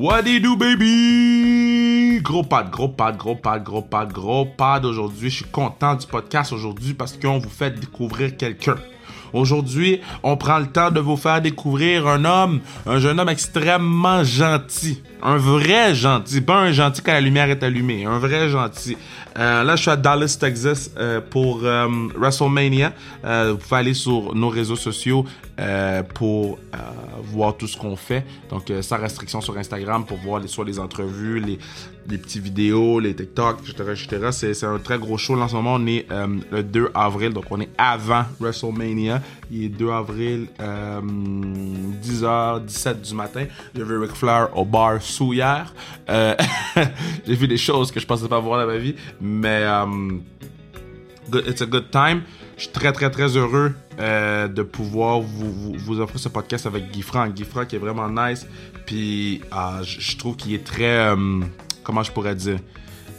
What do you do, baby? Gros pad, gros pad, gros pad, gros pad, gros pad aujourd'hui. Je suis content du podcast aujourd'hui parce qu'on vous fait découvrir quelqu'un. Aujourd'hui, on prend le temps de vous faire découvrir un homme, un jeune homme extrêmement gentil. Un vrai gentil, pas un gentil quand la lumière est allumée, un vrai gentil. Euh, là, je suis à Dallas, Texas euh, pour euh, WrestleMania. Vous pouvez aller sur nos réseaux sociaux pour voir tout ce qu'on fait. Donc, sans restriction sur Instagram pour voir les, soit les entrevues, les, les petites vidéos, les TikTok, etc. C'est, un très gros show. Là, en ce moment, on est le 2 avril, donc on est avant WrestleMania. Il est 2 avril, euh, 10h17 du matin. J'ai vu Ric Flair au bar sous hier. Euh, j'ai vu des choses que je pensais pas voir dans ma vie, mais good- it's a good time. Je suis très très très heureux euh, de pouvoir vous, offrir ce podcast avec Guy Franck. Guy Franck est vraiment nice. Puis je trouve qu'il est très comment je pourrais dire?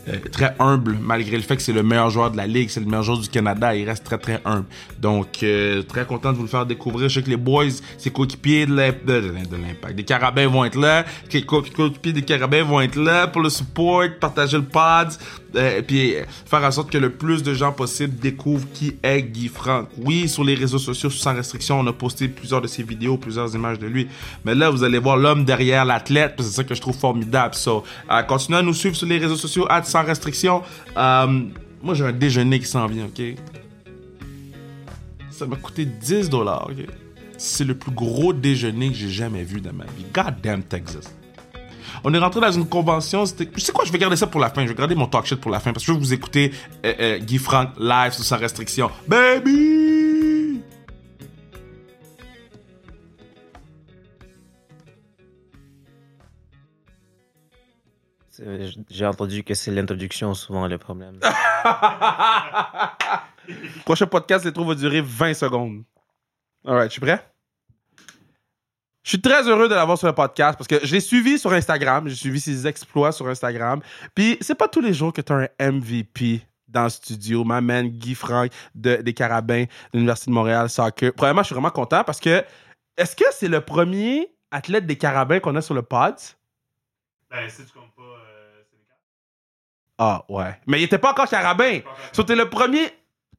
Euh, très humble malgré le fait que c'est le meilleur joueur de la ligue, c'est le meilleur joueur du Canada, il reste très très humble. Donc euh, très content de vous le faire découvrir. Je sais que les boys, ses coéquipiers de l'Imp- de- de- de l'impact, des Carabins vont être là, les co- coéquipiers des Carabins vont être là pour le support, partager le pod, euh, puis euh, faire en sorte que le plus de gens possible découvrent qui est Guy Franck. Oui, sur les réseaux sociaux sans restriction, on a posté plusieurs de ses vidéos, plusieurs images de lui. Mais là, vous allez voir l'homme derrière l'athlète, c'est ça que je trouve formidable. So, continuez à nous suivre sur les réseaux sociaux, sans restriction. Euh, moi, j'ai un déjeuner qui s'en vient, ok? Ça m'a coûté 10 dollars, ok? C'est le plus gros déjeuner que j'ai jamais vu dans ma vie. God damn Texas. On est rentré dans une convention. C'était... Tu sais quoi, je vais garder ça pour la fin. Je vais garder mon talk shit pour la fin parce que je veux vous écouter euh, euh, Guy Frank live sous sans restriction. Baby! J'ai entendu que c'est l'introduction souvent le problème. Prochain podcast, les trous va durer 20 secondes. Alright, je suis prêt? Je suis très heureux de l'avoir sur le podcast parce que je l'ai suivi sur Instagram. J'ai suivi ses exploits sur Instagram. Puis c'est pas tous les jours que tu as un MVP dans le studio. Ma man Guy Franck de, des Carabins de l'Université de Montréal Soccer. Premièrement, je suis vraiment content parce que est-ce que c'est le premier athlète des Carabins qu'on a sur le pod? Ben, si tu comptes pas euh, Sénégal. Ah ouais. Mais il était pas encore Carabin. So, t'es le premier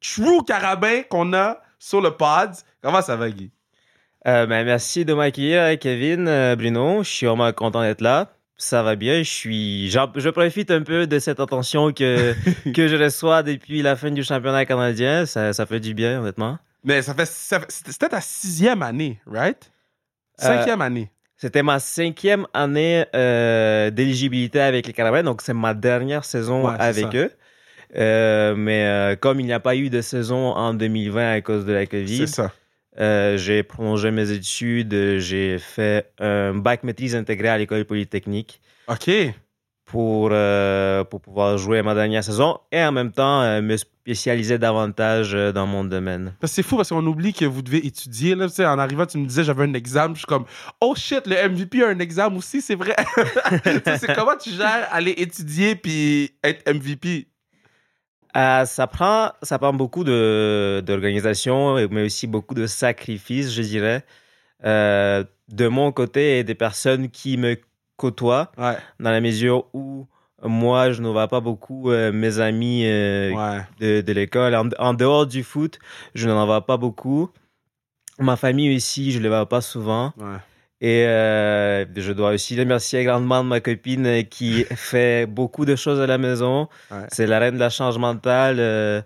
true Carabin qu'on a sur le pod. Comment ça va, Guy? Euh, ben, merci de m'accueillir, Kevin, euh, Bruno. Je suis vraiment content d'être là. Ça va bien. Je suis, je profite un peu de cette attention que, que je reçois depuis la fin du championnat canadien. Ça, ça fait du bien, honnêtement. Mais ça fait, ça fait- c'était ta sixième année, right? Cinquième année. C'était ma cinquième année euh, d'éligibilité avec les Carabins, donc c'est ma dernière saison Ouais, avec eux. Euh, mais euh, comme il n'y a pas eu de saison en 2020 à cause de la COVID, j'ai prolongé mes études. J'ai fait un bac maîtrise intégré à l'école polytechnique OK. Pour, euh, pour pouvoir jouer ma dernière saison et en même temps euh, me spécialiser davantage euh, dans mon domaine. C'est fou parce qu'on oublie que vous devez étudier. Là, en arrivant, tu me disais j'avais un examen. Je suis comme, oh shit, le MVP a un examen aussi, c'est vrai. C'est comment tu gères aller étudier puis être MVP? Ça, prend, ça prend beaucoup d'organisation, mais aussi beaucoup de sacrifices, je dirais. De mon côté et des personnes qui me côtoient, Ouais. dans la mesure où moi, je ne vois pas beaucoup euh, mes amis euh, Ouais. de, de l'école. En, en dehors du foot, je n'en vois pas beaucoup. Ma famille aussi, je ne les vois pas souvent. Ouais. Et euh, je dois aussi remercier grandement ma copine qui fait beaucoup de choses à la maison. Ouais. C'est la reine de la charge mentale,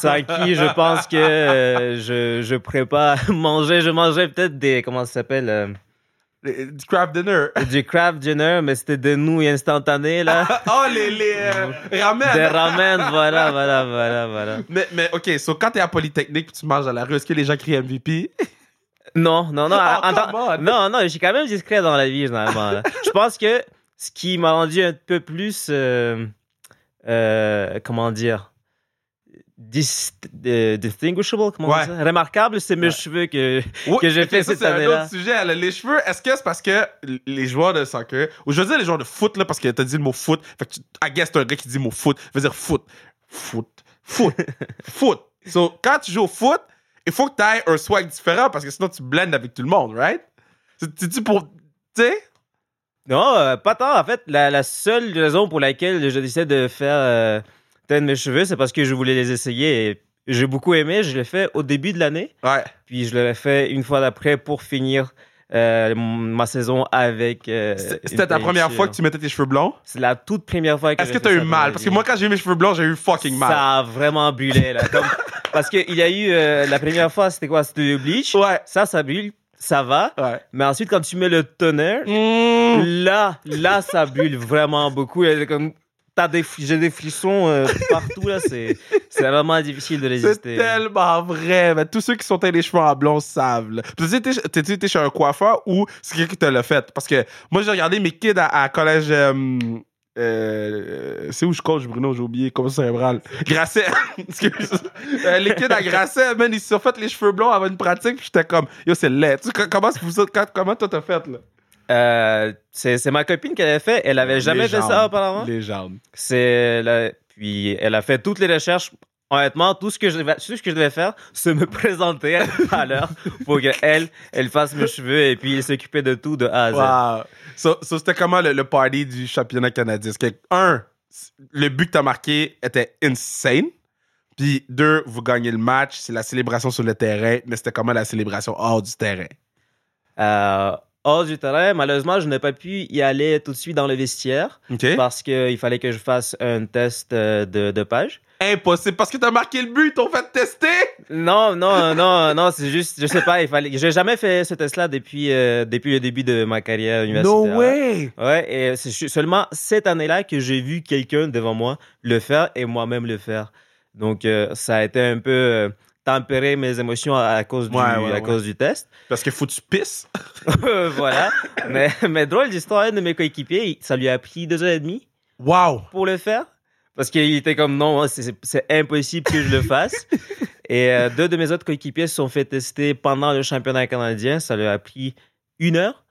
sans qui je pense que je je pas manger. Je mangeais peut-être des comment ça s'appelle Le- Du craft dinner. du craft dinner, mais c'était des nouilles instantanées là, oh, les, les euh, ramen. des ramen. Voilà, voilà, voilà, voilà. Mais, mais OK, so quand t'es à Polytechnique tu manges à la rue, est-ce que les gens crient MVP? Non, non, non. Oh, en- en- non, non, je suis quand même discret dans la vie, généralement. là. je pense que ce qui m'a rendu un peu plus. euh, euh, comment dire dis- euh, distinguishable, comment on Ouais. dit ça? Remarquable, c'est mes Ouais. cheveux que. Oui, Que j'ai fait ça, cette c'est un autre sujet. là. Les cheveux, est-ce que c'est parce que les joueurs de soccer, ou je veux dire les joueurs de foot, là, parce que t'as dit le mot foot, fait que tu, I guess t'es un gars qui dit le mot foot, veut dire foot, foot, foot, foot. So, quand tu joues au foot, il faut que tu aies un swag différent parce que sinon tu blendes avec tout le monde, right? C'est- C'est-tu pour. Tu sais? Non, euh, pas tant. En fait, la, la seule raison pour laquelle je décidé de faire euh, teindre mes cheveux, c'est parce que je voulais les essayer. Et j'ai beaucoup aimé. Je l'ai fait au début de l'année. Ouais. Puis je l'ai fait une fois d'après pour finir euh, ma saison avec. euh, C'était ta première fois que tu mettais tes cheveux blonds? C'est la toute première fois que Est-ce que t'as eu mal? ma Parce que moi, quand j'ai eu mes cheveux blonds, j'ai eu fucking mal. Ça a vraiment brûlé, là. Comme- Parce qu'il y a eu. euh, la première fois, c'était quoi? C'était le bleach. Ouais. Ça, ça brûle. Ça va. Ouais. Mais ensuite, quand tu mets le toner, Mmh. là, là, ça brûle vraiment beaucoup. Comme. T'as des, J'ai des frissons euh, partout, là. C'est c'est vraiment difficile de C'est résister. tellement vrai. Mais tous ceux qui sont les cheveux en blond savent. là. Puis Tu sais, t'es- t'es t'es chez un coiffeur ou c'est quelqu'un qui te l'a fait? Parce que moi, j'ai regardé mes kids à, à collège. euh, euh, c'est où je coach, Bruno? J'ai oublié. Comment cérébral? Grasset. Euh, les kids à Grasset, man, ils se sont fait les cheveux blonds avant une pratique. Puis j'étais comme, yo, c'est laid. Tu comment, c'est comment toi t'as fait, là? Euh, c'est ma copine qui l'avait fait. Elle avait jamais fait ça auparavant. Légende. C'est la- puis elle a fait toutes les recherches. Honnêtement, tout ce que je devais, tout ce que je devais faire, c'est me présenter à l'heure pour que elle, elle fasse mes cheveux et puis s'occuper de tout de A à Z. Wow. So, so c'était comment le, le party du championnat canadien? Que, un, le but que t'as marqué était insane. Puis deux, vous gagnez le match, c'est la célébration sur le terrain, mais c'était comment la célébration hors du terrain? Euh, hors du terrain, malheureusement, je n'ai pas pu y aller tout de suite dans le vestiaire parce qu'il fallait que je fasse un test euh, de, de page. Impossible, parce que t'as marqué le but, t'ont fait tester! Non, non, non, non, c'est juste, je sais pas, il fallait. J'ai jamais fait ce test-là depuis, euh, depuis le début de ma carrière universitaire. No way! Ouais, et c'est seulement cette année-là que j'ai vu quelqu'un devant moi le faire et moi-même le faire. Donc, euh, ça a été un peu euh, tempéré mes émotions à, cause, du, Ouais, ouais, à ouais. cause du test. Parce que faut que tu pisses. voilà. mais, mais drôle d'histoire, un de mes coéquipiers, ça lui a pris deux heures et demie Wow! pour le faire. Parce qu'il était comme non, c'est- c'est impossible que je le fasse. et euh, deux de mes autres coéquipiers se sont fait tester pendant le championnat canadien. Ça leur a pris une heure.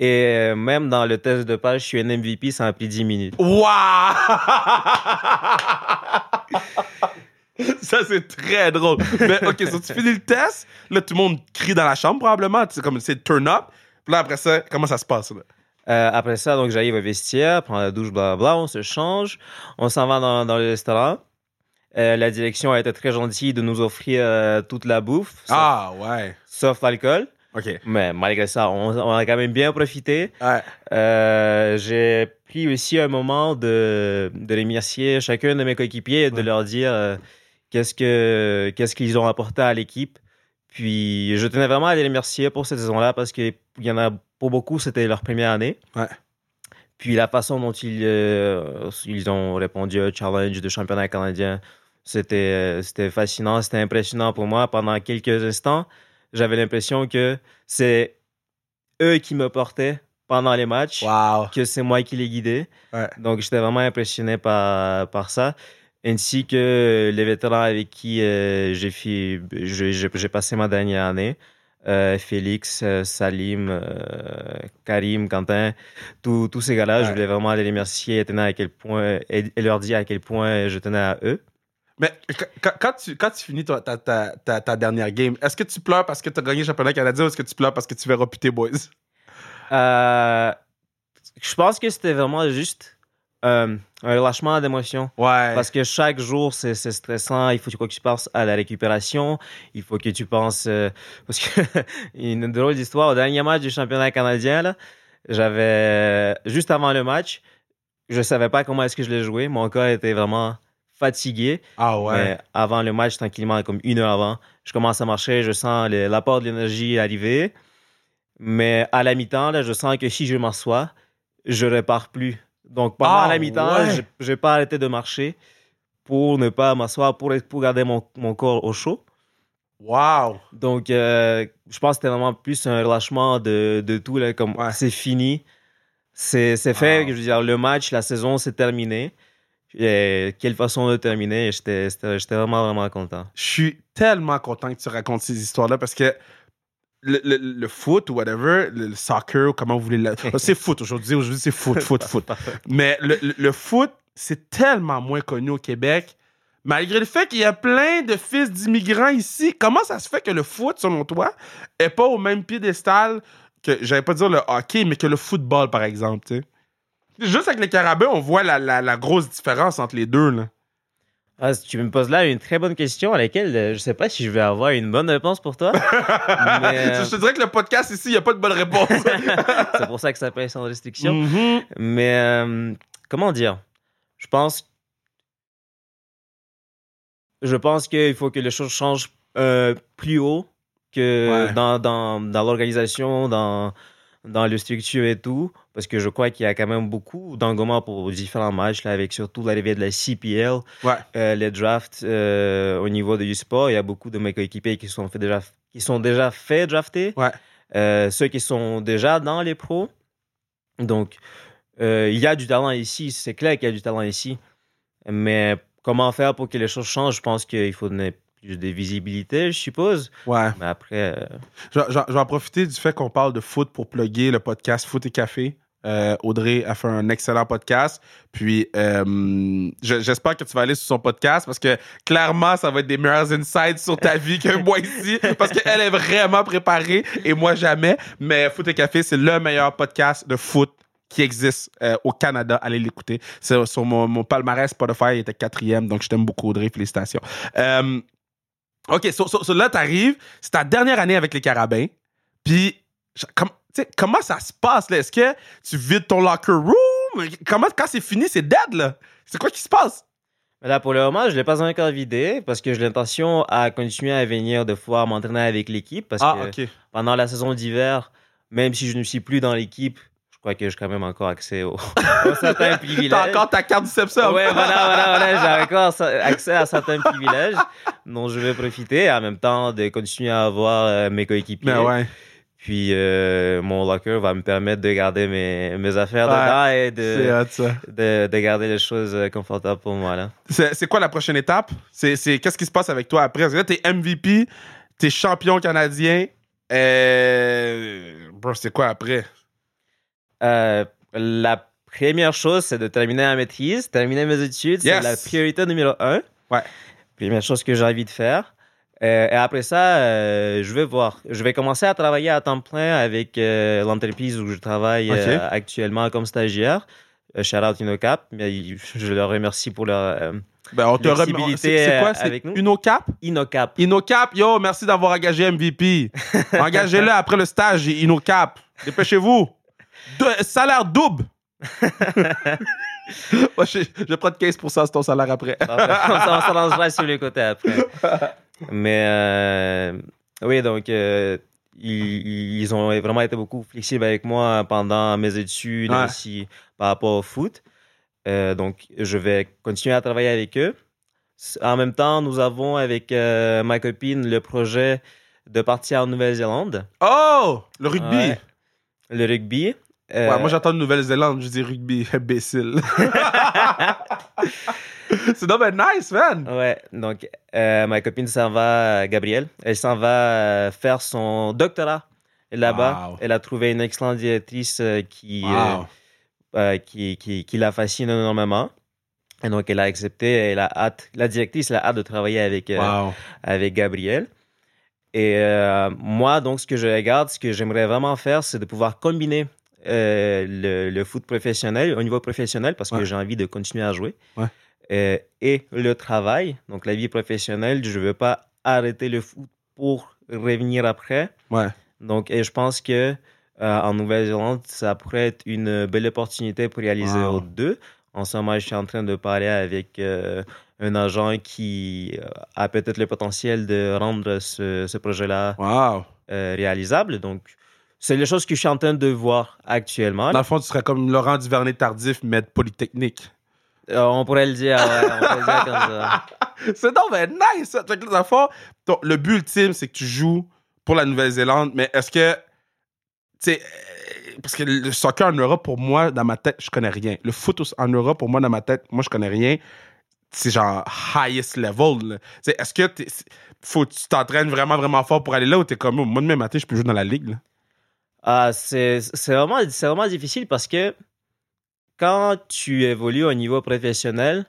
Et euh, même dans le test de page, je suis un MVP, ça a pris 10 minutes. Wow! Ça, c'est très drôle. Mais OK, so tu finis le test, là, tout le monde crie dans la chambre, probablement. C'est comme, c'est turn up. Puis là, après ça, comment ça se passe, là? Euh, après ça, donc j'arrive au vestiaire, prends la douche, blablabla, on se change, on s'en va dans, dans le restaurant. Euh, la direction a été très gentille de nous offrir euh, toute la bouffe, sauf, Ah, ouais. sauf l'alcool. OK. Mais malgré ça, on, on a quand même bien profité. Ouais. Euh, j'ai pris aussi un moment de, de remercier chacun de mes coéquipiers et de Ouais. leur dire qu'est-ce que qu'est-ce qu'ils ont apporté à l'équipe. Puis je tenais vraiment à les remercier pour cette saison-là parce qu'il y en a pour beaucoup, c'était leur première année. Ouais. Puis la façon dont ils, euh, ils ont répondu au challenge de championnat canadien, c'était c'était fascinant, c'était impressionnant pour moi. Pendant quelques instants, j'avais l'impression que c'est eux qui me portaient pendant les matchs Wow. que c'est moi qui les guidais. Ouais. Donc, j'étais vraiment impressionné par, par ça. Ainsi que les vétérans avec qui euh, j'ai fait- j'ai passé ma dernière année. Euh, Félix, euh, Salim, euh, Karim, Quentin, tous ces gars-là, Ouais. je voulais vraiment les remercier et, tenir à quel point, et, et leur dire à quel point je tenais à eux. Mais qu- quand, quand tu, quand tu finis ta, ta, ta, ta dernière game, est-ce que tu pleures parce que tu as gagné le championnat canadien ou est-ce que tu pleures parce que tu verras plus tes boys? Je pense que c'était vraiment juste euh, un relâchement d'émotions. Ouais. Parce que chaque jour, c'est stressant. Il faut que tu penses à la récupération. Il faut que tu penses. euh, parce que, une drôle d'histoire, au dernier match du championnat canadien, j'avais. Juste avant le match, je savais pas comment est-ce que je l'ai joué. Mon corps était vraiment fatigué. ah ouais. Mais avant le match, tranquillement, comme une heure avant, je commence à marcher. Je sens l'apport de l'énergie arriver. Mais à la mi-temps, là, je sens que si je m'assois, je repars plus. Donc pendant Ah, la mi-temps, ouais. je n'ai pas arrêté de marcher pour ne pas m'asseoir, pour, pour garder mon, mon corps au chaud. Wow. Donc, euh, je pense que c'était vraiment plus un relâchement de, de tout. Là, comme Ouais. c'est fini, c'est c'est fait. Je veux dire, le match, la saison, c'est terminé. Et quelle façon de terminer. J'étais vraiment, vraiment content. Je suis tellement content que tu racontes ces histoires-là parce que le, le- le foot ou whatever, le, soccer, ou comment vous voulez le... C'est foot aujourd'hui. Aujourd'hui, c'est foot, foot, foot. Mais le, foot, c'est tellement moins connu au Québec. Malgré le fait qu'il y a plein de fils d'immigrants ici, comment ça se fait que le foot, selon toi, est pas au même piédestal que j'allais pas dire le hockey, mais que le football, par exemple, tu sais? Juste avec les carabins, on voit la, la- la grosse différence entre les deux, là. Ah, tu me poses là une très bonne question à laquelle euh, je sais pas si je vais avoir une bonne réponse pour toi. Mais, euh, Je te dirais que le podcast ici, il n'y a pas de bonne réponse. c'est pour ça que ça s'appelle sans restriction. Mhm. Mais euh, comment dire? Je pense. Je pense qu'il faut que les choses changent euh, plus haut que Ouais. dans, dans, dans l'organisation, dans, dans les structures et tout. Parce que je crois qu'il y a quand même beaucoup d'engouement pour différents matchs, là, avec surtout l'arrivée de la CPL, Ouais. euh, les drafts euh, au niveau du sport. Il y a beaucoup de mes coéquipiers qui sont, fait déjà, qui sont déjà fait drafter. Ouais. Euh, ceux qui sont déjà dans les pros. Donc, il y a du talent ici. C'est clair qu'il y a du talent ici. Mais comment faire pour que les choses changent? Je pense qu'il faut plus de visibilité, je suppose. Ouais. Mais après, euh, Je, je- je vais en profiter du fait qu'on parle de foot pour plugger le podcast Foot et Café. Euh, Audrey a fait un excellent podcast. Puis, euh, je- j'espère que tu vas aller sur son podcast parce que clairement, ça va être des meilleurs insights sur ta vie que moi ici parce qu'elle est vraiment préparée et moi jamais. Mais Foot et Café, c'est le meilleur podcast de foot qui existe euh, au Canada. Allez l'écouter. C'est sur mon, mon palmarès Spotify, il était quatrième. Donc, je t'aime beaucoup, Audrey. Félicitations. Euh, OK, so, so- so là, t'arrives. C'est ta dernière année avec les Carabins. Puis, comme- comment ça se passe, là? Est-ce que tu vides ton locker room? Comment, quand c'est fini, c'est dead, là? C'est quoi qui se passe? là, pour le moment, je ne l'ai pas encore vidé parce que j'ai l'intention à continuer à venir de fois m'entraîner avec l'équipe. Parce Ah, que pendant la saison d'hiver, même si je ne suis plus dans l'équipe, crois que j'ai quand même encore accès au, à certains privilèges. T'as encore ta carte du Sepsum. Ouais, voilà, voilà, voilà, j'ai encore accès à certains privilèges dont je vais profiter en même temps de continuer à avoir euh, mes coéquipiers. Mais ouais. Puis euh, mon locker va me permettre de garder mes, mes affaires Ouais, dedans et de, de, de garder les choses euh, confortables pour moi. Là. C'est quoi la prochaine étape? C'est- Qu'est-ce qui se passe avec toi après? Parce que là, t'es MVP, t'es champion canadien. Euh... Bro, c'est quoi après? Euh, la première chose, c'est de terminer la maîtrise, terminer mes études. Yes. C'est la priorité numéro un. Ouais. Première chose que j'ai envie de faire. Euh, et après ça, euh, je vais voir. Je vais commencer à travailler à temps plein avec euh, l'entreprise où je travaille actuellement comme stagiaire. Shout out. Mais ils- je leur remercie pour leur Ben, on te. Flexibilité, C'est quoi? C'est avec nous. Unocap? Inocap. Inocap, yo, merci d'avoir engagé MVP. Engagez-le après le stage, Inocap. Dépêchez-vous. De- salaire double. Moi, je, prendre 15% de ton salaire après. on s'en- lancera sur les côtés après. Mais euh, oui, donc euh, ils, ils ont vraiment été beaucoup flexibles avec moi pendant mes études Ouais. aussi par rapport au foot. Euh, donc je vais continuer à travailler avec eux. En même temps, nous avons avec euh, ma copine le projet de partir en Nouvelle-Zélande. Oh, le rugby. Ouais. Le rugby. Euh, Ouais, moi j'entends Nouvelle-Zélande, je dis rugby, imbécile. c'est donc ben nice, man. Ouais, donc euh, ma copine s'en va, Gabrielle, elle s'en va euh, faire son doctorat là-bas. Wow. Elle a trouvé une excellente directrice euh, qui, Wow. euh, euh, qui, qui, qui la fascine énormément. Et donc, elle a accepté, elle a hâte, la directrice elle a hâte de travailler avec, euh, Wow. avec Gabriel. Et euh, moi, donc, ce que je regarde, ce que j'aimerais vraiment faire, c'est de pouvoir combiner euh, le, le foot professionnel au niveau professionnel parce Ouais. que j'ai envie de continuer à jouer. Ouais. Euh, et le travail, donc la vie professionnelle, je ne veux pas arrêter le foot pour revenir après. Ouais. Donc, et je pense que euh, en Nouvelle-Zélande, ça pourrait être une belle opportunité pour réaliser Wow. deux. En ce moment, je suis en train de parler avec euh, un agent qui a peut-être le potentiel de rendre ce, ce projet-là Wow. réalisable. Donc, c'est les choses que je suis en train de voir actuellement. Dans le fond, tu serais comme Laurent Duvernay tardif, mais de Polytechnique. Euh, on pourrait le dire, ouais, on pourrait le dire comme ça. C'est donc ben nice, ça. Fait que, dans le fond, ton- le but ultime, c'est que tu joues pour la Nouvelle-Zélande, mais est-ce que. Tu sais. euh, Parce que le soccer en Europe, pour moi, dans ma tête, je connais rien. Le foot au- en Europe, pour moi, dans ma tête, moi, je connais rien. C'est genre highest level. Est-ce que faut tu t'entraînes vraiment, vraiment fort pour aller là ou t'es comme, oh, moi, demain matin, je peux jouer dans la ligue? là? Ah, c'est vraiment, vraiment difficile parce que quand tu évolues au niveau professionnel,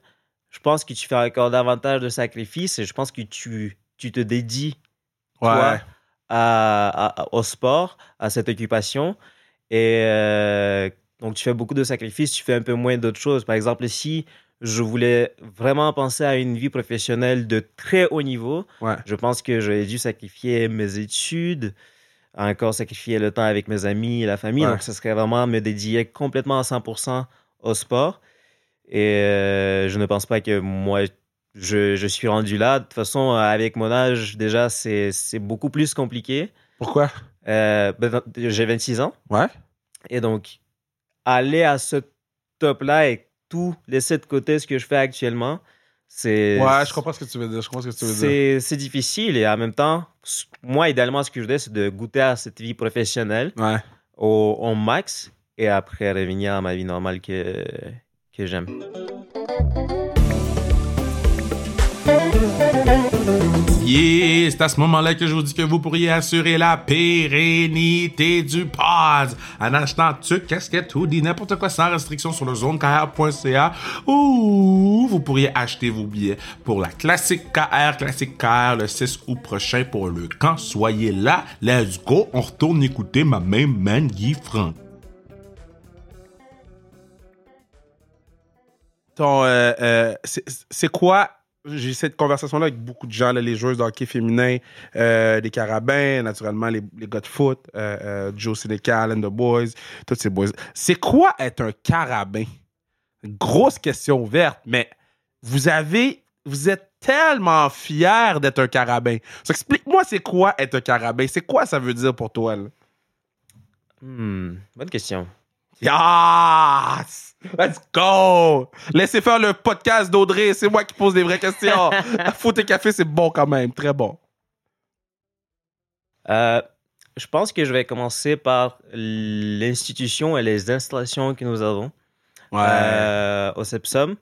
je pense que tu fais encore davantage de sacrifices et je pense que tu, tu te dédies toi, à, à- au sport, à cette occupation. Et euh, donc, tu fais beaucoup de sacrifices, tu fais un peu moins d'autres choses. Par exemple, si je voulais vraiment penser à une vie professionnelle de très haut niveau, Ouais. je pense que j'aurais dû sacrifier mes études, encore sacrifier le temps avec mes amis et la famille. Ouais. Donc, ce serait vraiment me dédier complètement à 100% au sport. Et euh, je ne pense pas que moi, je, je suis rendu là. De toute façon, avec mon âge, déjà, c'est c'est beaucoup plus compliqué. Pourquoi? Euh, ben, J'ai 26 ans. Ouais. Et donc, aller à ce top-là et tout laisser de côté ce que je fais actuellement, c'est. Ouais, je comprends ce que tu veux dire. Je comprends ce que tu veux dire. C'est c'est difficile et en même temps, moi, idéalement, ce que je voudrais, c'est de goûter à cette vie professionnelle Ouais. au, au max et après revenir à ma vie normale que, que j'aime. Yeah, c'est à ce moment-là que je vous dis que vous pourriez assurer la pérennité du pod en achetant tuc, casquette, hoodie, n'importe quoi sans restriction sur le zonekr.ca ou vous pourriez acheter vos billets pour la classique KR, classique KR le 6 août prochain pour le camp. Soyez là, let's go, on retourne écouter ma même man Guy Franck. Ton, euh, euh, c'est quoi? J'ai cette conversation-là avec beaucoup de gens, là, les joueuses de hockey féminin, euh, des carabins, naturellement, les, les gars de foot, euh, euh, Joe Sénécal and the Boys, tous ces boys. C'est quoi être un carabin? Grosse question ouverte, mais vous avez, vous êtes tellement fiers d'être un carabin. Explique-moi, c'est quoi être un carabin? C'est quoi ça veut dire pour toi? là? Hmm, bonne question. Yes! Let's go! Laissez faire le podcast d'Audrey, c'est moi qui pose des vraies questions. Foot et café, c'est bon quand même, très bon. Euh, je pense que je vais commencer par l'institution et les installations que nous avons. Euh, au Sepsum.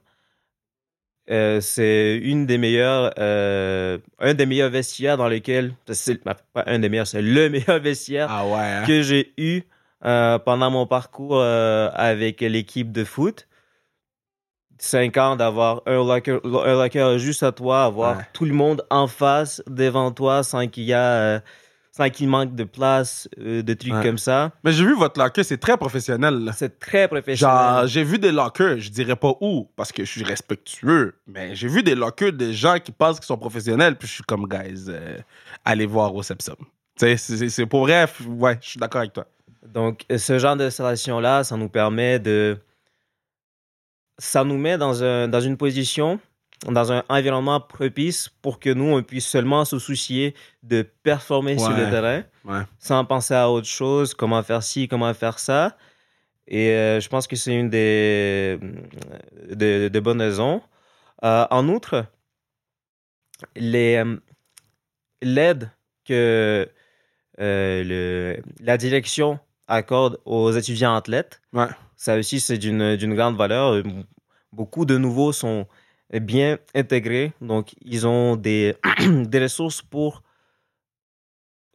Euh, c'est une des meilleures, euh, un des meilleurs vestiaires dans lesquels, c'est pas un des meilleurs, c'est le meilleur vestiaire ah ouais. hein? que j'ai eu euh, pendant mon parcours euh, avec l'équipe de foot. Cinq ans d'avoir un locker, un locker juste à toi, avoir Ouais. tout le monde en face devant toi sans qu'il y a, euh, sans qu'il manque de place, de trucs Ouais. comme ça. Mais j'ai vu votre locker, c'est très professionnel. C'est très professionnel. J'ai vu des lockers, je dirais pas où, parce que je suis respectueux, mais j'ai vu des lockers de gens qui pensent qu'ils sont professionnels, puis je suis comme, guys, euh, allez voir au Sepsum. C'est- pour vrai, ouais, je suis d'accord avec toi. Donc, euh, ce genre d'installation-là, ça nous permet de. Ça nous met dans, un, dans une position, dans un environnement propice pour que nous, on puisse seulement se soucier de performer sur le terrain Ouais. sans penser à autre chose, comment faire ci, comment faire ça. Et euh, je pense que c'est une des de, de bonnes raisons. Euh, en outre, euh, l'aide que euh, le, la direction accorde aux étudiants athlètes, Ouais. ça aussi, c'est d'une d'une grande valeur. Beaucoup de nouveaux sont bien intégrés, donc ils ont des, des ressources pour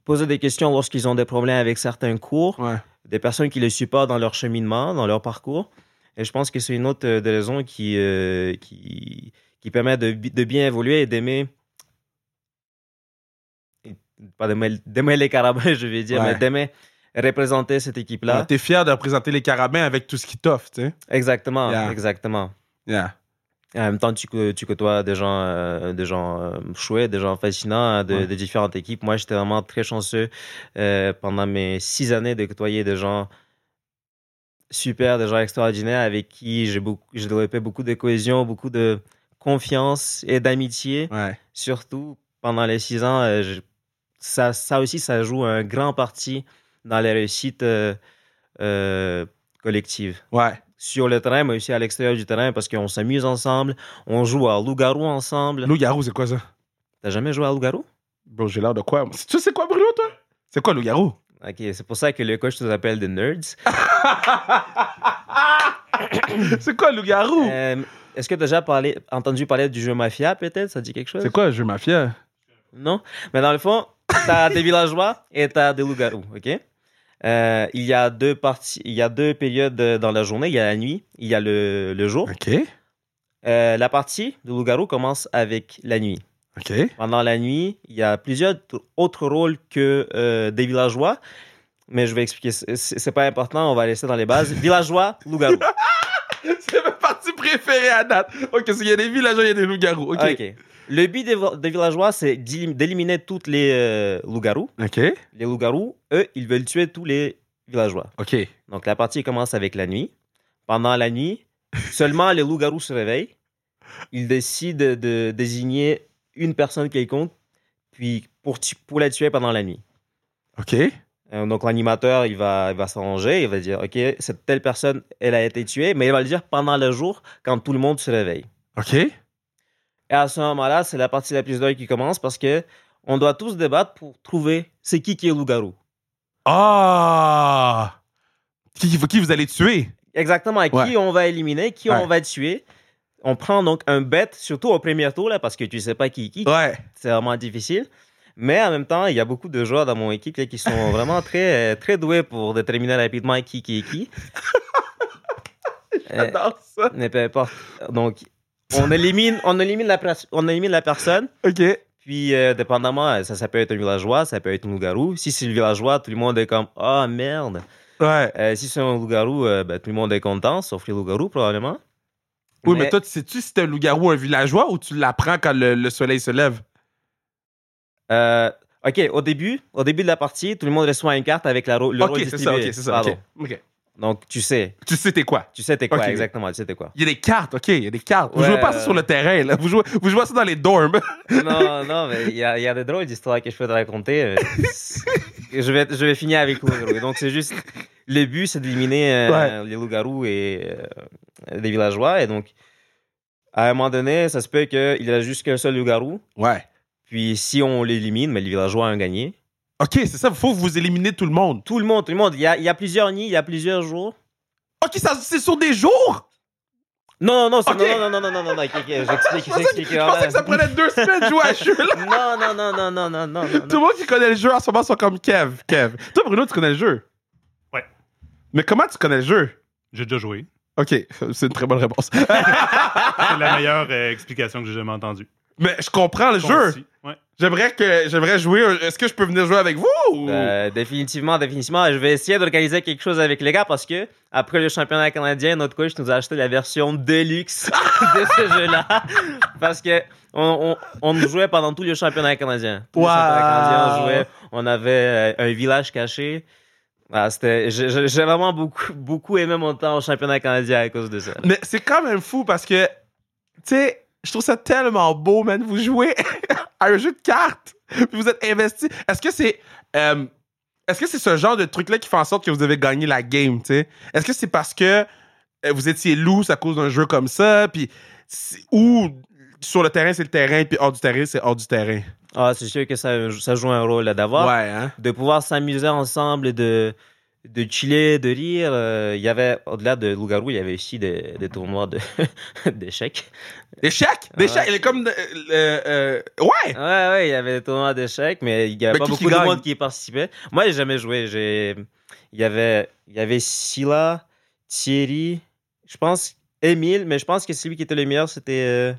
poser des questions lorsqu'ils ont des problèmes avec certains cours, Ouais. des personnes qui les supportent dans leur cheminement, dans leur parcours. Et je pense que c'est une autre euh, des raisons qui, euh, qui, qui permet de, de bien évoluer et d'aimer. Pas d'aimer d'aimer les carabins, je vais dire, Ouais. mais d'aimer représenter cette équipe-là. Ouais, T'es fier de représenter les carabins avec tout ce qu'ils t'offrent, tu sais? Exactement, Yeah. exactement. Yeah. En même temps, tu, tu côtoies des gens, euh, des gens euh, chouettes, des gens fascinants hein, de, Ouais. de différentes équipes. Moi, j'étais vraiment très chanceux euh, pendant mes six années de côtoyer des gens super, des gens extraordinaires avec qui j'ai beaucoup, j'ai développé beaucoup de cohésion, beaucoup de confiance et d'amitié. Ouais. Surtout pendant les six ans, euh, je- ça, ça aussi, ça joue un grand parti dans les réussites euh, euh, collectives Ouais. sur le terrain, mais aussi à l'extérieur du terrain parce qu'on s'amuse ensemble, on joue à loup-garou ensemble. Loup-garou, c'est quoi ça? T'as jamais joué à loup-garou? Bro, j'ai l'air de quoi? Tu sais quoi, Bruno, toi? C'est quoi, loup-garou? Ok, c'est pour ça que le coach nous appelle des nerds. c'est quoi, loup-garou? Euh, Est-ce que tu as déjà parlé, entendu parler du jeu Mafia, peut-être? Ça dit quelque chose? C'est quoi, jeu mafia? Non? Mais dans le fond, t'as des villageois et t'as des loups-garous, ok? Euh, il y a deux parties, il y a deux périodes euh, dans la journée. Il y a la nuit, il y a le, le jour. OK. Euh, la partie de loup-garou commence avec la nuit. OK. Pendant la nuit, il y a plusieurs autres rôles que euh, des villageois. Mais je vais expliquer. C'est pas important, on va laisser dans les bases. Villageois, loup-garou. C'est ma partie préférée à date. OK, il y a des villageois, il y a des loups-garous. OK. Ok. Le but des, villageois, c'est d'élim- d'éliminer toutes les euh, loups-garous. OK. Les loups-garous, eux, ils veulent tuer tous les villageois. OK. Donc la partie commence avec la nuit. Pendant la nuit, seulement les loups-garous se réveillent. Ils décident de, désigner une personne quelconque, puis pour, pour la tuer pendant la nuit. OK. Euh, Donc l'animateur, il va, il va s'arranger, il va dire, OK, cette telle personne, elle a été tuée, mais il va le dire pendant le jour, quand tout le monde se réveille. OK. Et à ce moment-là, c'est la partie la plus dure qui commence parce que on doit tous débattre pour trouver c'est qui qui est loup-garou. Ah! Qui, qui vous allez tuer? Exactement, qui Ouais. on va éliminer, qui Ouais. on va tuer. On prend donc un bet, surtout au premier tour, là, parce que tu sais pas qui est qui. Ouais. C'est vraiment difficile. Mais en même temps, il y a beaucoup de joueurs dans mon équipe là, qui sont vraiment très, très doués pour déterminer rapidement qui, qui est qui. Euh, J'adore ça. mais peu importe. Donc, on élimine, on élimine, la, on élimine la personne. OK. Puis, euh, dépendamment, ça, ça peut être un villageois, ça peut être un loup-garou. Si c'est le villageois, tout le monde est comme Ah merde. Ouais. Euh, si c'est un loup-garou, euh, ben, tout le monde est content, sauf les loups-garous, probablement. Oui, mais, toi, tu sais-tu si c'est un loup-garou ou un villageois ou tu l'apprends quand le, le soleil se lève? Euh, ok, au début, au début de la partie, tout le monde reçoit une carte avec la le OK, rôle c'est ça, distribué. OK, c'est ça. Pardon. OK. OK. Donc, tu sais. Tu sais t'es quoi? Tu sais t'es quoi, exactement, tu sais t'es quoi. Il y a des cartes, OK, il y a des cartes. Vous Ouais, jouez pas ça euh, sur le terrain, là. Vous jouez, vous jouez ça dans les dorms. non, non, mais il y a, il y a des drôles d'histoires que je peux te raconter. je, vais, je vais finir avec le loup-garou. Donc, c'est juste. Le but, c'est d'éliminer euh, les loups-garous et euh, des villageois. Et donc, à un moment donné, ça se peut qu'il reste juste qu'un seul loup-garou. Ouais. Puis, si on l'élimine, mais les villageois ont gagné. OK, c'est ça, il faut que vous éliminer tout le monde. Tout le monde, tout le monde. Il y a, il y a plusieurs nids, il y a plusieurs jours. OK, ça, c'est sur des jours? Non, non, non, c'est- Ok. non, non, non, non, non, non, non, ok, ok, j'explique, Je pensais, que, j'explique. je pensais que ça prenait deux semaines de jouer à ce jeu-là. Non, non, non, non, non, non, non, non, Tout le monde qui connaît le jeu en ce moment sont comme Kev. Kev. Toi, Bruno, tu connais le jeu? Ouais. Mais comment tu connais le jeu? J'ai déjà joué. OK, c'est une très bonne réponse. C'est la meilleure euh, explication que j'ai jamais entendue. Mais je comprends le jeu. Concis. Ouais. J'aimerais que j'aimerais jouer. Est-ce que je peux venir jouer avec vous? ou- Euh, définitivement, définitivement. Je vais essayer d'organiser quelque chose avec les gars parce que après le championnat canadien, notre coach nous a acheté la version deluxe de ce jeu-là. Parce que on, on, on jouait pendant tout le championnat canadien. Tout le Wow. championnat canadien, on jouait. On avait euh, un village caché. Ah, c'était, j'ai, j'ai- j'ai vraiment beaucoup, beaucoup aimé mon temps au championnat canadien à cause de ça. Mais c'est quand même fou parce que, tu sais, je trouve ça tellement beau, man. Vous jouez à un jeu de cartes, puis vous êtes investi. Est-ce que c'est. euh, est-ce que c'est ce genre de truc-là qui fait en sorte que vous avez gagné la game, tu sais? Est-ce que c'est parce que euh, vous étiez loose à cause d'un jeu comme ça, puis. Ou sur le terrain, c'est le terrain, puis hors du terrain, c'est hors du terrain? Ah, c'est sûr que ça, ça joue un rôle d'avoir. Ouais, hein? de pouvoir s'amuser ensemble, de, de chiller, de rire. Euh, Il y avait, au-delà de Loup-Garou, il y avait aussi des, des tournois de, d'échecs. D'échecs? D'échecs? Ouais. Il est comme. de- euh, euh, ouais! Ouais, ouais, il y avait des tournois d'échecs, mais il n'y avait Mais pas beaucoup de gagne? monde qui y participait. Moi, j'ai jamais joué. J'ai... Il y avait, il y avait Silla, Thierry, je pense, Émile, mais je pense que celui qui était le meilleur, c'était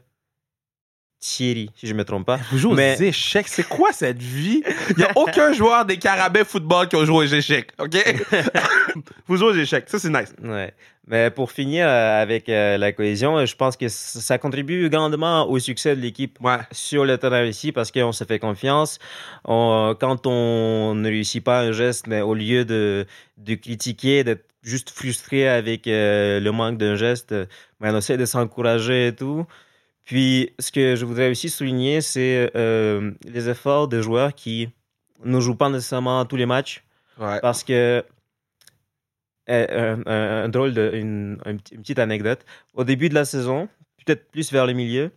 Thierry, si je me trompe pas. Vous jouez Mais- aux échecs, c'est quoi cette vie? Il n'y a aucun joueur des Carabins football qui a joué aux échecs, OK? vous jouez aux échecs, ça c'est nice. Ouais. Mais pour finir euh, avec euh, la cohésion, je pense que ça contribue grandement au succès de l'équipe Ouais. sur le terrain ici parce qu'on se fait confiance. On- quand on ne réussit pas un geste, mais au lieu de, de critiquer, d'être juste frustré avec euh, le manque d'un geste, ben, on essaie de s'encourager et tout. Puis, ce que je voudrais aussi souligner, c'est euh, les efforts des joueurs qui ne jouent pas nécessairement tous les matchs Ouais. parce que euh, un, un- un drôle de une, un petit- une petite anecdote au début de la saison peut-être plus vers le milieu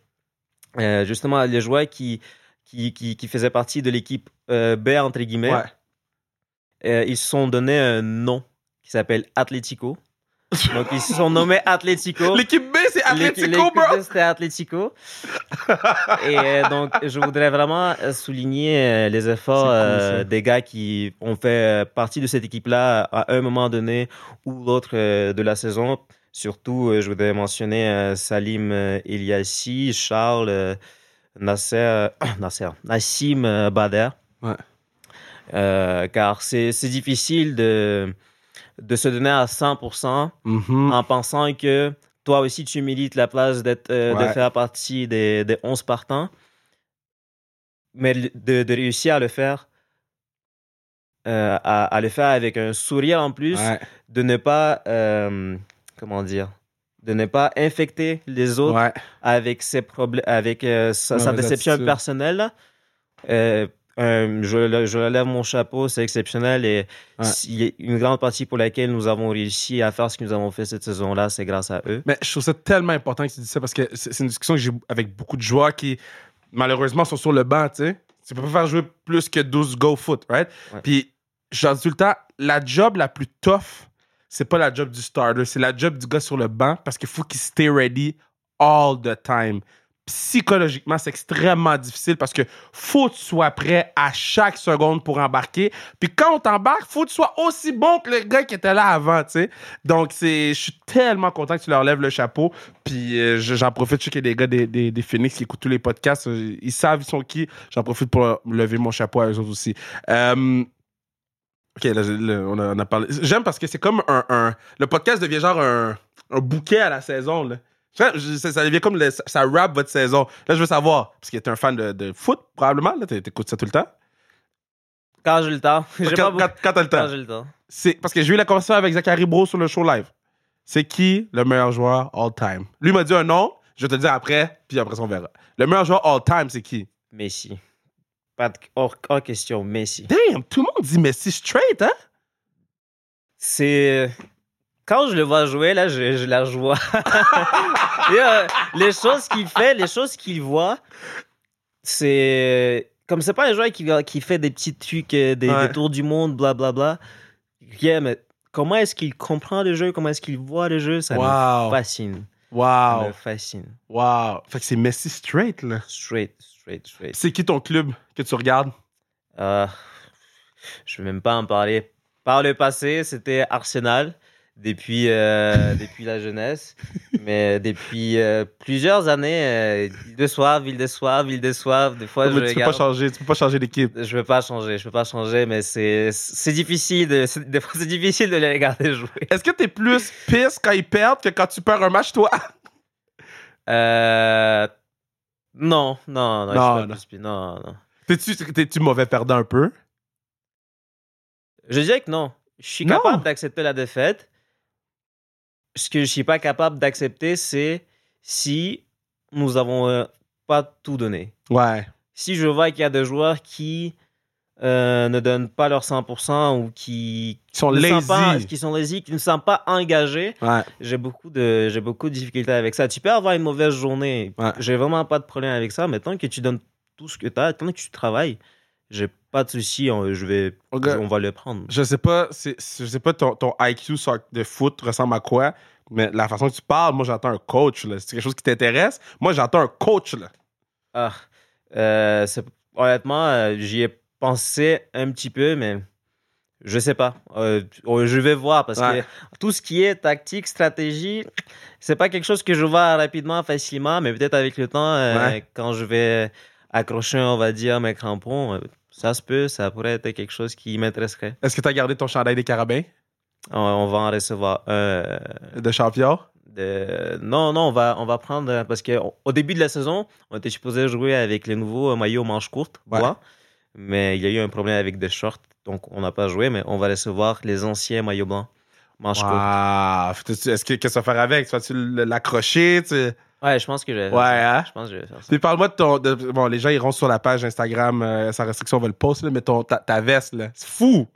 euh, justement les joueurs qui qui, qui, qui faisaient partie de l'équipe euh, B entre guillemets Ouais. euh, ils se sont donné un nom qui s'appelle Atletico donc ils se sont nommés Atletico L'équipe c'est Atletico, bro! C'était Atletico. Et euh, donc, je voudrais vraiment euh, souligner euh, les efforts euh, des gars qui ont fait partie de cette équipe-là à un moment donné ou l'autre de la saison. Surtout, je voudrais mentionner Salim Eliassi, Charles, Nasser, Nasser, Nassim Bader. Ouais. Euh, car c'est difficile de, de se donner à 100% Mhm. en pensant que toi aussi tu mérites la place d'être, euh, de faire partie des, des 11 partants, mais de, de réussir à le faire, euh, à, à le faire avec un sourire en plus, Ouais. de ne pas, euh, comment dire, de ne pas infecter les autres Ouais. avec ses avec euh, sa, déception personnelle. Euh, je, je lève mon chapeau, c'est exceptionnel et Ouais. a une grande partie pour laquelle nous avons réussi à faire ce que nous avons fait cette saison-là, c'est grâce à eux. Mais je trouve ça tellement important que tu dis ça parce que c'est une discussion que j'ai avec beaucoup de joueurs qui, malheureusement, sont sur le banc, tu sais. Tu peux pas faire jouer plus que 12 go foot, right? Ouais. Puis, je leur dis tout le temps, la job la plus tough, c'est pas la job du starter, c'est la job du gars sur le banc parce qu'il faut qu'il stay ready all the time. Psychologiquement, c'est extrêmement difficile parce que faut que tu sois prêt à chaque seconde pour embarquer. Puis quand on t'embarque, faut que tu sois aussi bon que le gars qui était là avant, tu sais. Donc, je suis tellement content que tu leur lèves le chapeau. Puis euh, je- j'en profite, je sais qu'il y a des gars des, des, Phoenix qui écoutent tous les podcasts. euh, Ils savent ils sont qui. J'en profite pour lever mon chapeau à eux autres aussi. Euh, OK, on, a, parlé. J'aime parce que c'est comme un, un- Le podcast devient genre un, un bouquet à la saison, là. Ça, ça devient comme le- ça, wrap votre saison. Là, je veux savoir, parce que t'es un fan de, de foot, probablement, là, t'é- t'écoutes ça tout le temps. Quand j'ai le temps, Quand, beaucoup- quand- quand t'as le quand temps. j'ai le temps. C'est parce que j'ai eu la conversation avec Zachary Bro sur le show live. C'est qui le meilleur joueur all time? Lui m'a dit un nom, je vais te le dire après, puis après on verra. Le meilleur joueur all time, c'est qui? Messi. Pas de, hors, hors question, Messi. Damn, tout le monde dit Messi straight, hein? C'est. Quand je le vois jouer, là, je, je la joie. Et, euh, les choses qu'il fait, les choses qu'il voit, c'est. Comme c'est pas un joueur qui, qui fait des petits trucs, euh, des, Ouais. des tours du monde, blablabla. Yeah, mais comment est-ce qu'il comprend le jeu, comment est-ce qu'il voit le jeu, ça me Wow. fascine. Ça Wow. me fascine. Wow. Fait que c'est Messi straight, là. Straight, straight, straight. C'est qui ton club que tu regardes? Euh, je ne vais même pas en parler. Par le passé, c'était Arsenal depuis, euh, depuis la jeunesse. Mais depuis euh, plusieurs années, euh, Ville de Soif, Ville de Soif, Ville de Soif, des fois je Mais tu peux pas changer, tu peux pas changer d'équipe. Je veux pas changer, je peux pas changer, mais c'est c'est difficile. De, des fois, c'est difficile de les regarder jouer. Est-ce que t'es plus pisse quand ils perdent que quand tu perds un match, toi? Euh, non, non, non, je Non, non. plus non, non. T'es-tu, mauvais perdant un peu? Je dirais que non. Je suis capable d'accepter la défaite. Ce que je suis pas capable d'accepter, c'est si nous avons euh, pas tout donné. Ouais. Si je vois qu'il y a des joueurs qui euh, ne donnent pas leur 100% ou qui, sont ne sont pas, lazy. qui sont lazy, qui ne sont pas engagés, Ouais. j'ai beaucoup de j'ai beaucoup de difficultés avec ça. Tu peux avoir une mauvaise journée, Ouais. j'ai vraiment pas de problème avec ça, mais tant que tu donnes tout ce que tu as, tant que tu travailles, j'ai pas de souci, on, je vais on va le prendre. Je sais pas, c'est, je sais pas ton, ton IQ de foot ressemble à quoi, mais la façon que tu parles, moi j'entends un coach. Là. C'est quelque chose qui t'intéresse? Moi j'entends un coach. Là. Ah, euh, honnêtement, euh, j'y ai pensé un petit peu, mais je sais pas. Euh, oh, je vais voir parce Ouais. que tout ce qui est tactique, stratégie, c'est pas quelque chose que je vois rapidement, facilement, mais peut-être avec le temps, Ouais. quand je vais accrocher, on va dire, mes crampons, ça se peut, ça pourrait être quelque chose qui m'intéresserait. Est-ce que tu as gardé ton chandail des carabins? On, on va en recevoir un. euh, de champion? de- Non, non, on va, on va prendre. Parce qu'au début de la saison, on était supposé jouer avec les nouveaux maillots manches courtes, Ouais. bois. Mais il y a eu un problème avec des shorts, donc on n'a pas joué, mais on va recevoir les anciens maillots blancs manches courtes. Wow. Faut-tu- Est-ce que qu'est-ce que tu vas faire avec? Tu vas-tu l'accrocher? Tu... Ouais, je pense que je vais faire Ouais, hein? Je pense que je vais faire ça. Puis parle-moi de ton. de- bon, les gens iront sur la page Instagram, euh, sans restriction, on va le poster, là, mais ton, ta, ta veste, là. C'est fou!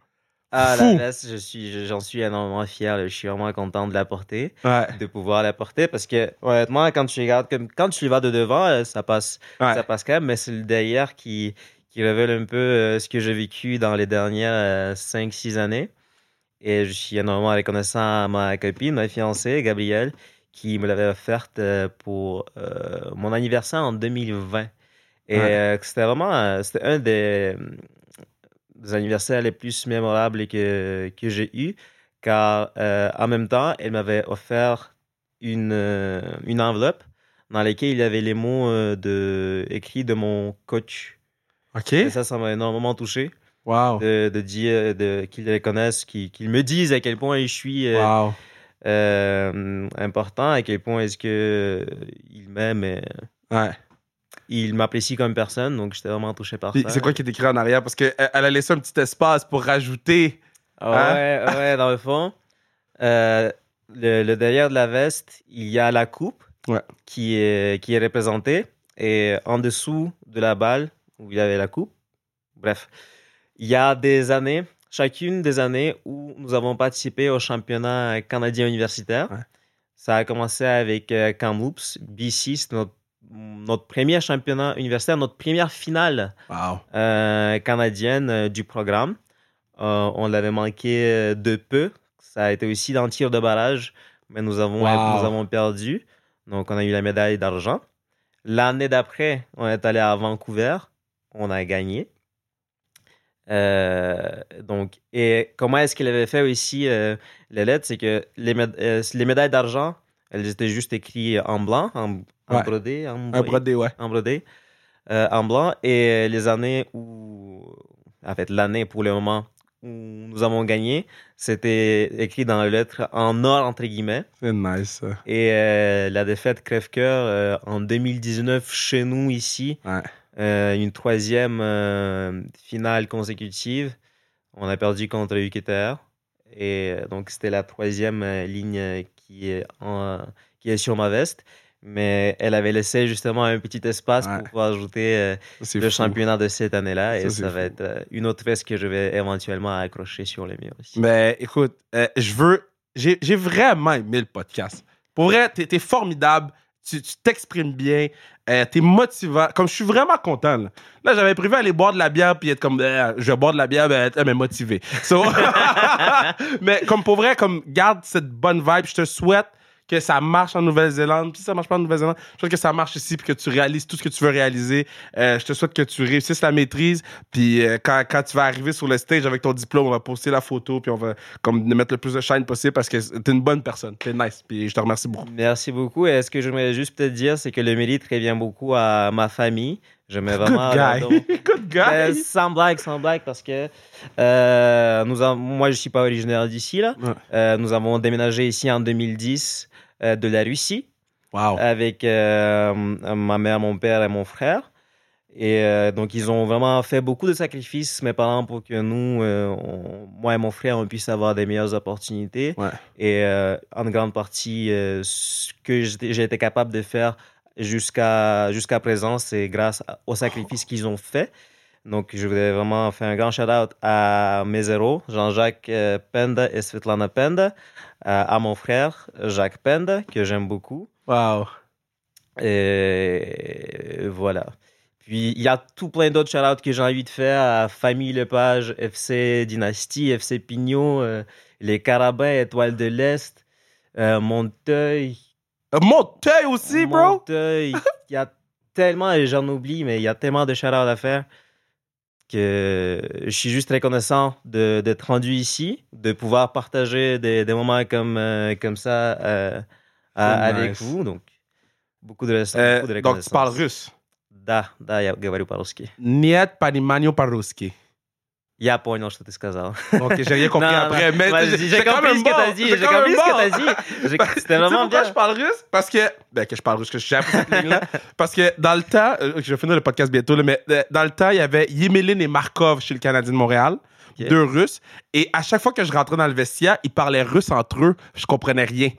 Ah, Fou. la veste, je suis, j'en suis énormément fier. là. Je suis vraiment content de la porter, Ouais. de pouvoir la porter, parce que honnêtement, quand tu regardes, comme quand tu vas de devant, euh, ça passe, Ouais. ça passe quand même, mais c'est le derrière qui, qui révèle un peu euh, ce que j'ai vécu dans les dernières 5-6 années. Et je suis énormément reconnaissant à ma copine, ma fiancée, Gabrielle, qui me l'avait offerte euh, pour euh, mon anniversaire en 2020. Et Ouais. euh, c'était vraiment c'était un des, des anniversaires les plus mémorables que, que j'ai eu, car en même temps, elle m'avait offert une, une enveloppe dans lesquels il y avait les mots de, écrits de mon coach. OK. Et ça, ça m'a énormément touché Wow. de, de dire de, qu'ils les connaissent, qu'ils, me disent à quel point je suis Wow. Euh, important, à quel point est-ce que euh, ils m'aiment, et Ouais. ils m'apprécient comme personne. Donc, j'étais vraiment touché par Puis ça. c'est quoi qui est écrit en arrière? Parce qu'elle elle a laissé un petit espace pour rajouter. Ah Hein? Ouais, ouais, dans le fond. Euh, le, le derrière de la veste, il y a la coupe Ouais. qui, est, qui est représentée. Et en dessous de la balle, où il y avait la coupe, bref, il y a des années, chacune des années où nous avons participé au championnat canadien universitaire. Ouais. Ça a commencé avec euh, Kamloops, BC, c'était notre, notre premier championnat universitaire, notre première finale Wow. euh, canadienne euh, du programme. Euh, on l'avait manqué euh, de peu. Ça a été aussi dans le tir de barrage, mais nous avons, Wow. nous avons perdu. Donc, on a eu la médaille d'argent. L'année d'après, on est allé à Vancouver. On a gagné. Euh, donc, et comment est-ce qu'il avait fait aussi euh, les lettres? C'est que les, méda- euh, les médailles d'argent, elles étaient juste écrites en blanc, en, en Ouais. brodé. En, brodé, ouais. en brodé, euh, en blanc. Et les années où, en fait, l'année pour le moment où nous avons gagné, c'était écrit dans les lettres en or, entre guillemets. C'est nice, ça. Et euh, la défaite crève-cœur euh, en 2019 chez nous ici, Ouais. Euh, une troisième euh, finale consécutive. On a perdu contre UQTR. Et euh, donc, c'était la troisième ligne qui est, en- qui est sur ma veste. Mais elle avait laissé justement un petit espace Ouais. pour pouvoir ajouter euh, le fou. championnat de cette année-là. Et ça fou. va être euh, une autre veste que je vais éventuellement accrocher sur les murs aussi. Mais écoute, euh, je veux. J'ai j'ai vraiment aimé le podcast. Pour vrai, t'es es formidable. Tu t'exprimes bien. Euh, t'es motivant. Comme je suis vraiment content. Là, j'avais prévu aller boire de la bière puis être comme. euh, je vais boire de la bière, ben, euh, mais motivé. Mais comme pour vrai, comme garde cette bonne vibe. Je te souhaite que ça marche en Nouvelle-Zélande. Puis si ça marche pas en Nouvelle-Zélande, je souhaite que ça marche ici puis que tu réalises tout ce que tu veux réaliser. Euh, je te souhaite que tu réussisses la maîtrise. Puis euh, quand, quand tu vas arriver sur le stage avec ton diplôme, on va poster la photo puis on va comme mettre le plus de shine possible parce que t'es une bonne personne. T'es nice. Puis je te remercie beaucoup. Merci beaucoup. Et ce que j'aimerais juste peut-être dire, c'est que le mérite revient beaucoup à ma famille. Je mets Good vraiment. guy. donc, Good euh, guy. sans blague, sans blague, parce que euh, nous avons, moi, je suis pas originaire d'ici. là. Ouais. Euh, nous avons déménagé ici en 2010 euh, de la Russie Wow. avec euh, ma mère, mon père et mon frère. Et euh, donc, ils ont vraiment fait beaucoup de sacrifices, mes parents, pour que nous, euh, on- moi et mon frère, on puisse avoir des meilleures opportunités. Ouais. Et euh, en grande partie, euh, ce que j'ai été capable de faire jusqu'à jusqu'à présent, c'est grâce aux sacrifices qu'ils ont fait. Donc, je voudrais vraiment faire un grand shout-out à mes héros, Jean-Jacques euh, Penda et Svetlana Penda, euh, à mon frère, Jacques Penda, que j'aime beaucoup. Wow. Et voilà. Puis il y a tout plein d'autres shout que j'ai envie de faire à Famille Lepage, FC Dynastie, FC Pignot, euh, les Carabins, Étoile de l'Est, euh, Monteuil. Monteuil aussi, bro? Monteuil. Il y a tellement, et j'en oublie, mais il y a tellement de shout à faire que je suis juste reconnaissant de- d'être rendu ici, de pouvoir partager des, des moments comme, euh, comme ça euh, à- C'est avec nice. vous. Donc, beaucoup de, respect, Euh, beaucoup de donc, tu reconnaissance. parles russe. Да, да, я говорю по-русски. Niet пониманию по-русски. Я понял, что ты сказал. Ok, j'ai rien compris Non, après. non, mais moi, j'ai- j'ai j'ai quand compris même ce que t'as bon. dit. J'ai J'ai quand compris même ce que bon. t'as dit. J'ai- Tu sais C'était vraiment pourquoi bien. je parle russe? Parce que. Ben, que je parle russe, que j'ai appris cette ligne-là. Parce que dans le temps, euh, je vais finir le podcast bientôt, là, mais euh, dans le temps, il y avait Yemelin et Markov chez le Canadien de Montréal. Ok. Deux Russes. Et à chaque fois que je rentrais dans le vestiaire, ils parlaient russe entre eux. Je comprenais rien.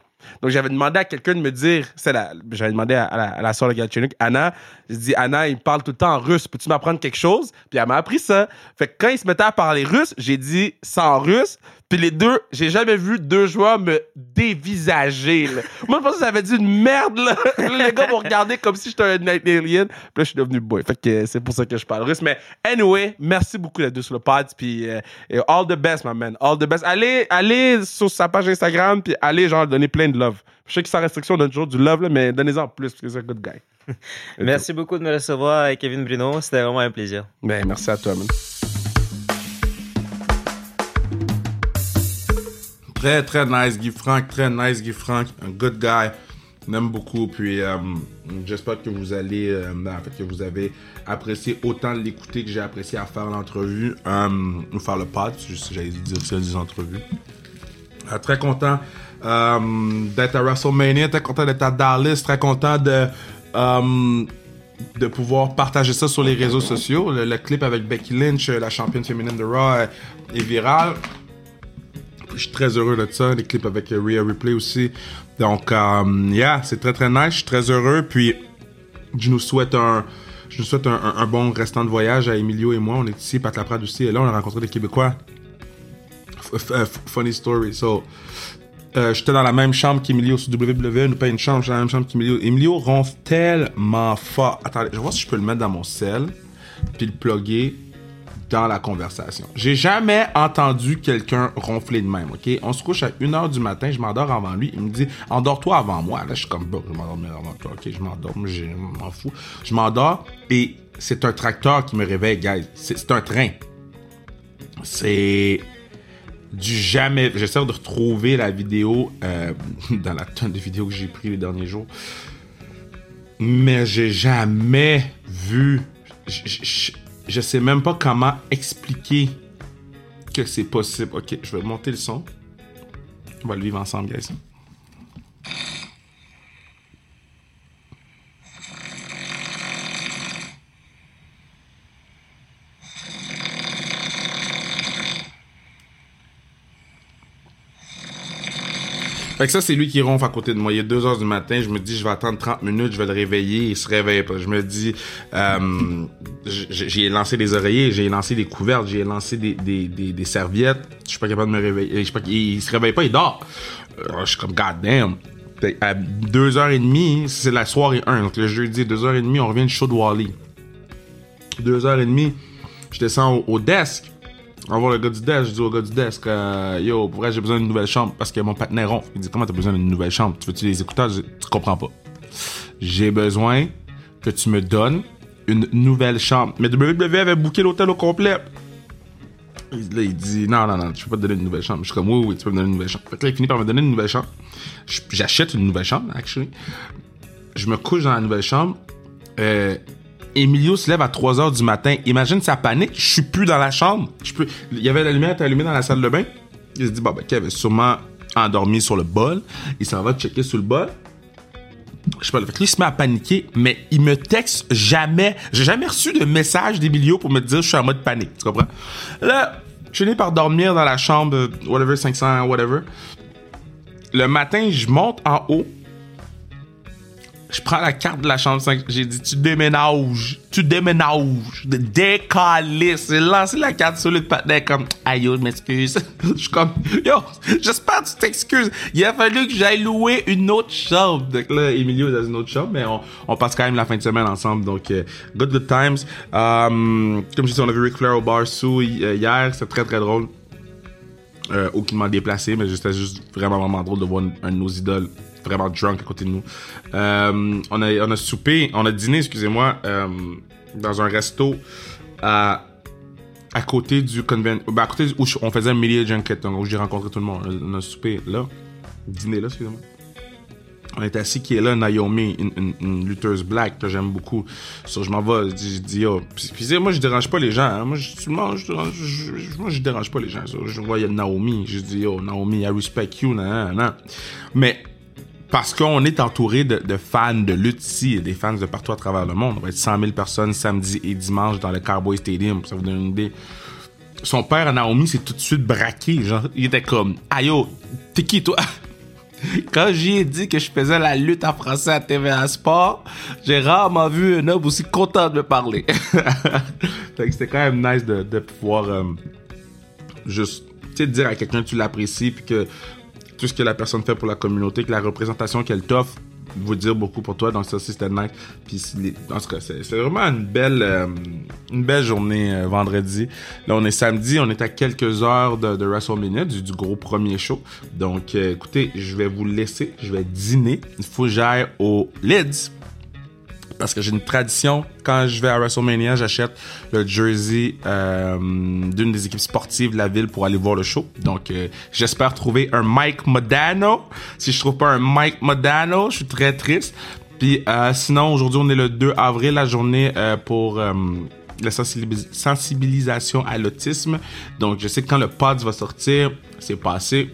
Donc, j'avais demandé à quelqu'un de me dire, c'est la, j'avais demandé à, à la, à la soeur de Galchenyuk, Anna, j'ai dit, Anna, il parle tout le temps en russe, peux-tu m'apprendre quelque chose? Puis elle m'a appris ça. Fait que quand ils se mettaient à parler russe, j'ai dit, c'est en russe. Puis les deux, j'ai jamais vu deux joueurs me dévisager, là. Moi, je pensais que ça avait dit une merde, là. les gars m'ont regardé comme si j'étais un alien. Puis là, je suis devenu boy. Fait que euh, c'est pour ça que je parle russe. Mais anyway, merci beaucoup les deux sur le pod. Puis euh, all the best, my man. All the best. Allez, allez sur sa page Instagram, puis allez, genre, donner plein de love. Je sais que sans restriction, on donne toujours du love, là, mais donnez-en plus, parce que c'est un good guy. Merci beaucoup de me recevoir, Kevin Bruno. C'était vraiment un plaisir. Ben, merci à toi, man. Très, très nice, Guy Frank. Très nice, Guy Frank. Un good guy. On aime beaucoup. Puis euh, j'espère que vous allez, euh, en fait, que vous avez apprécié autant l'écouter que j'ai apprécié à faire l'entrevue, euh, ou faire le pod, si j'allais dire ça, des entrevues. Euh, très content euh, d'être à WrestleMania, très content d'être à Dallas, très content de euh, de pouvoir partager ça sur les réseaux sociaux. Le, clip avec Becky Lynch, la championne féminine de Raw, euh, est viral. Je suis très heureux de ça. Les clips avec euh, Rhea Ripley aussi. Donc, euh, yeah, c'est très très nice. Je suis très heureux. Puis, je nous souhaite un, je nous souhaite un, bon restant de voyage à Emilio et moi. On est ici, Pat Laprade aussi. Et là, on a rencontré des Québécois. Funny story. So, euh, j'étais dans la même chambre qu'Emilio sur WWE. Nous paye une chambre, j'étais dans la même chambre qu'Emilio. Emilio ronfle tellement fort. Attendez, je vais voir si je peux le mettre dans mon sel. Puis le plugger dans la conversation. J'ai jamais entendu quelqu'un ronfler de même, ok? On se couche à 1h du matin, je m'endors avant lui, il me dit « Endors-toi avant moi ». Là, je suis comme « Bon, je m'endormir avant toi, ok? Je m'endors, je m'en fous. » Je m'endors et c'est un tracteur qui me réveille, guys. C'est un train. C'est du jamais... J'essaie de retrouver la vidéo euh, dans la tonne de vidéos que j'ai pris les derniers jours. Mais j'ai jamais vu... Je, sais même pas comment expliquer que c'est possible. Ok, je vais monter le son. On va le vivre ensemble, guys. Fait que ça, c'est lui qui ronfle à côté de moi. Il est 2 heures du matin. Je me dis, je vais attendre 30 minutes, je vais le réveiller. Il se réveille pas. Je me dis, euh, j'ai lancé des oreillers, j'ai lancé des couvertes, j'ai lancé des, serviettes. Je suis pas capable de me réveiller. Il, il se réveille pas, il dort. Euh, je suis comme, god damn. À 2h30, c'est la soirée 1. Donc le jeudi, 2h30, on revient du show de Wally. 2h30, je descends au desk. Voir le gars du desk. Je dis au gars du desk, euh, yo, pour vrai, j'ai besoin d'une nouvelle chambre parce que mon partenaire ronfle. Il dit, comment t'as besoin d'une nouvelle chambre? Tu veux-tu les écouteurs? Je tu comprends pas. J'ai besoin que tu me donnes une nouvelle chambre. Mais WWE avait booké l'hôtel au complet. Là, il dit, non, non, non, je peux pas te donner une nouvelle chambre. Je suis comme, oui, oui, tu peux me donner une nouvelle chambre. Fait que là, il finit par me donner une nouvelle chambre. J'achète une nouvelle chambre, actually. Je me couche dans la nouvelle chambre. Euh, Emilio se lève à 3 heures du matin. Imagine sa panique. Je suis plus dans la chambre. Il y avait la lumière allumée dans la salle de bain. Il se dit, bon, ben, Kev est sûrement endormi sur le bol. Il s'en va checker sur le bol. Je sais pas, fait il se met à paniquer, mais il me texte jamais. J'ai jamais reçu de message d'Emilio pour me dire je suis en mode panique. Tu comprends? Là, je finis par dormir dans la chambre, whatever, 500, whatever. Le matin, je monte en haut. Je prends la carte de la chambre 5. J'ai dit, tu déménages. Tu déménages. Décalisse. J'ai lancé la carte sur le patin comme, aïe, je m'excuse. Je suis comme, yo, j'espère que tu t'excuses. Il a fallu que j'aille louer une autre chambre. Donc là, Emilio est dans une autre chambre, mais on, passe quand même la fin de semaine ensemble. Donc, euh, good, good times. Um, comme je dis, on a vu Ric Flair au bar sous hier. C'était très, très drôle. Euh, aucunement déplacé, mais c'était juste vraiment, vraiment drôle de voir un, un de nos idoles vraiment drunk à côté de nous. Euh, on, a, on a soupé, on a dîné, excusez-moi, euh, dans un resto à, à côté du convent, ben, à côté où on faisait un media junket, donc où j'ai rencontré tout le monde. On a soupé là, dîner là, excusez-moi. On est assis qui est là, Naomi, une, lutteuse black que j'aime beaucoup. So, je m'en vais, je dis, je yo. Puis, puis, moi, je dérange pas les gens. hein. Moi, je, je- moi, je dérange pas les gens. Je vois, il y a Naomi. Je dis, yo, Naomi, I respect you, nan, nan. Mais, parce qu'on est entouré de, fans de lutte ici, des fans de partout à travers le monde. On va être 100 000 personnes samedi et dimanche dans le Cowboy Stadium, ça vous donne une idée. Son père, Naomi, s'est tout de suite braqué. Genre, il était comme, aïe, t'es qui, toi? Quand j'ai dit que je faisais la lutte en français à TVA Sport, j'ai rarement vu un homme aussi content de me parler. C'était quand même nice de, de pouvoir euh, juste dire à quelqu'un que tu l'apprécies puis que tout ce que la personne fait pour la communauté, que la représentation qu'elle t'offre veut dire beaucoup pour toi. Ça aussi c'était nice. Puis en tout cas, c'est vraiment une belle euh, une belle journée euh, vendredi. Là on est samedi, on est à quelques heures de, WrestleMania, du, du gros premier show. Donc euh, écoutez, je vais vous laisser, je vais dîner. Il faut que j'aille au Lids parce que j'ai une tradition. Quand je vais à WrestleMania, j'achète le jersey euh, d'une des équipes sportives de la ville pour aller voir le show. Donc, euh, j'espère trouver un Mike Modano. Si je trouve pas un Mike Modano, je suis très triste. Puis, euh, sinon, aujourd'hui, on est le 2 avril, la journée pour la sensibilis- sensibilisation à l'autisme. Donc, je sais que quand le pod va sortir, c'est passé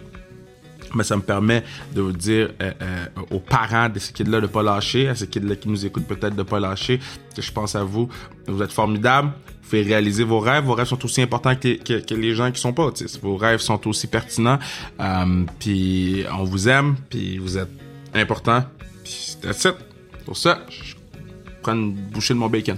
mais ça me permet de vous dire euh, euh, aux parents de ces kids-là de pas lâcher, à ces kids-là qui nous écoutent peut-être de pas lâcher, que je pense à vous. Vous êtes formidables. Vous pouvez réaliser vos rêves. Vos rêves sont aussi importants que, que, les gens qui sont pas autistes. Vos rêves sont aussi pertinents. Euh, puis on vous aime. Puis vous êtes importants. Puis it. Pour ça, je prends une bouchée de mon bacon.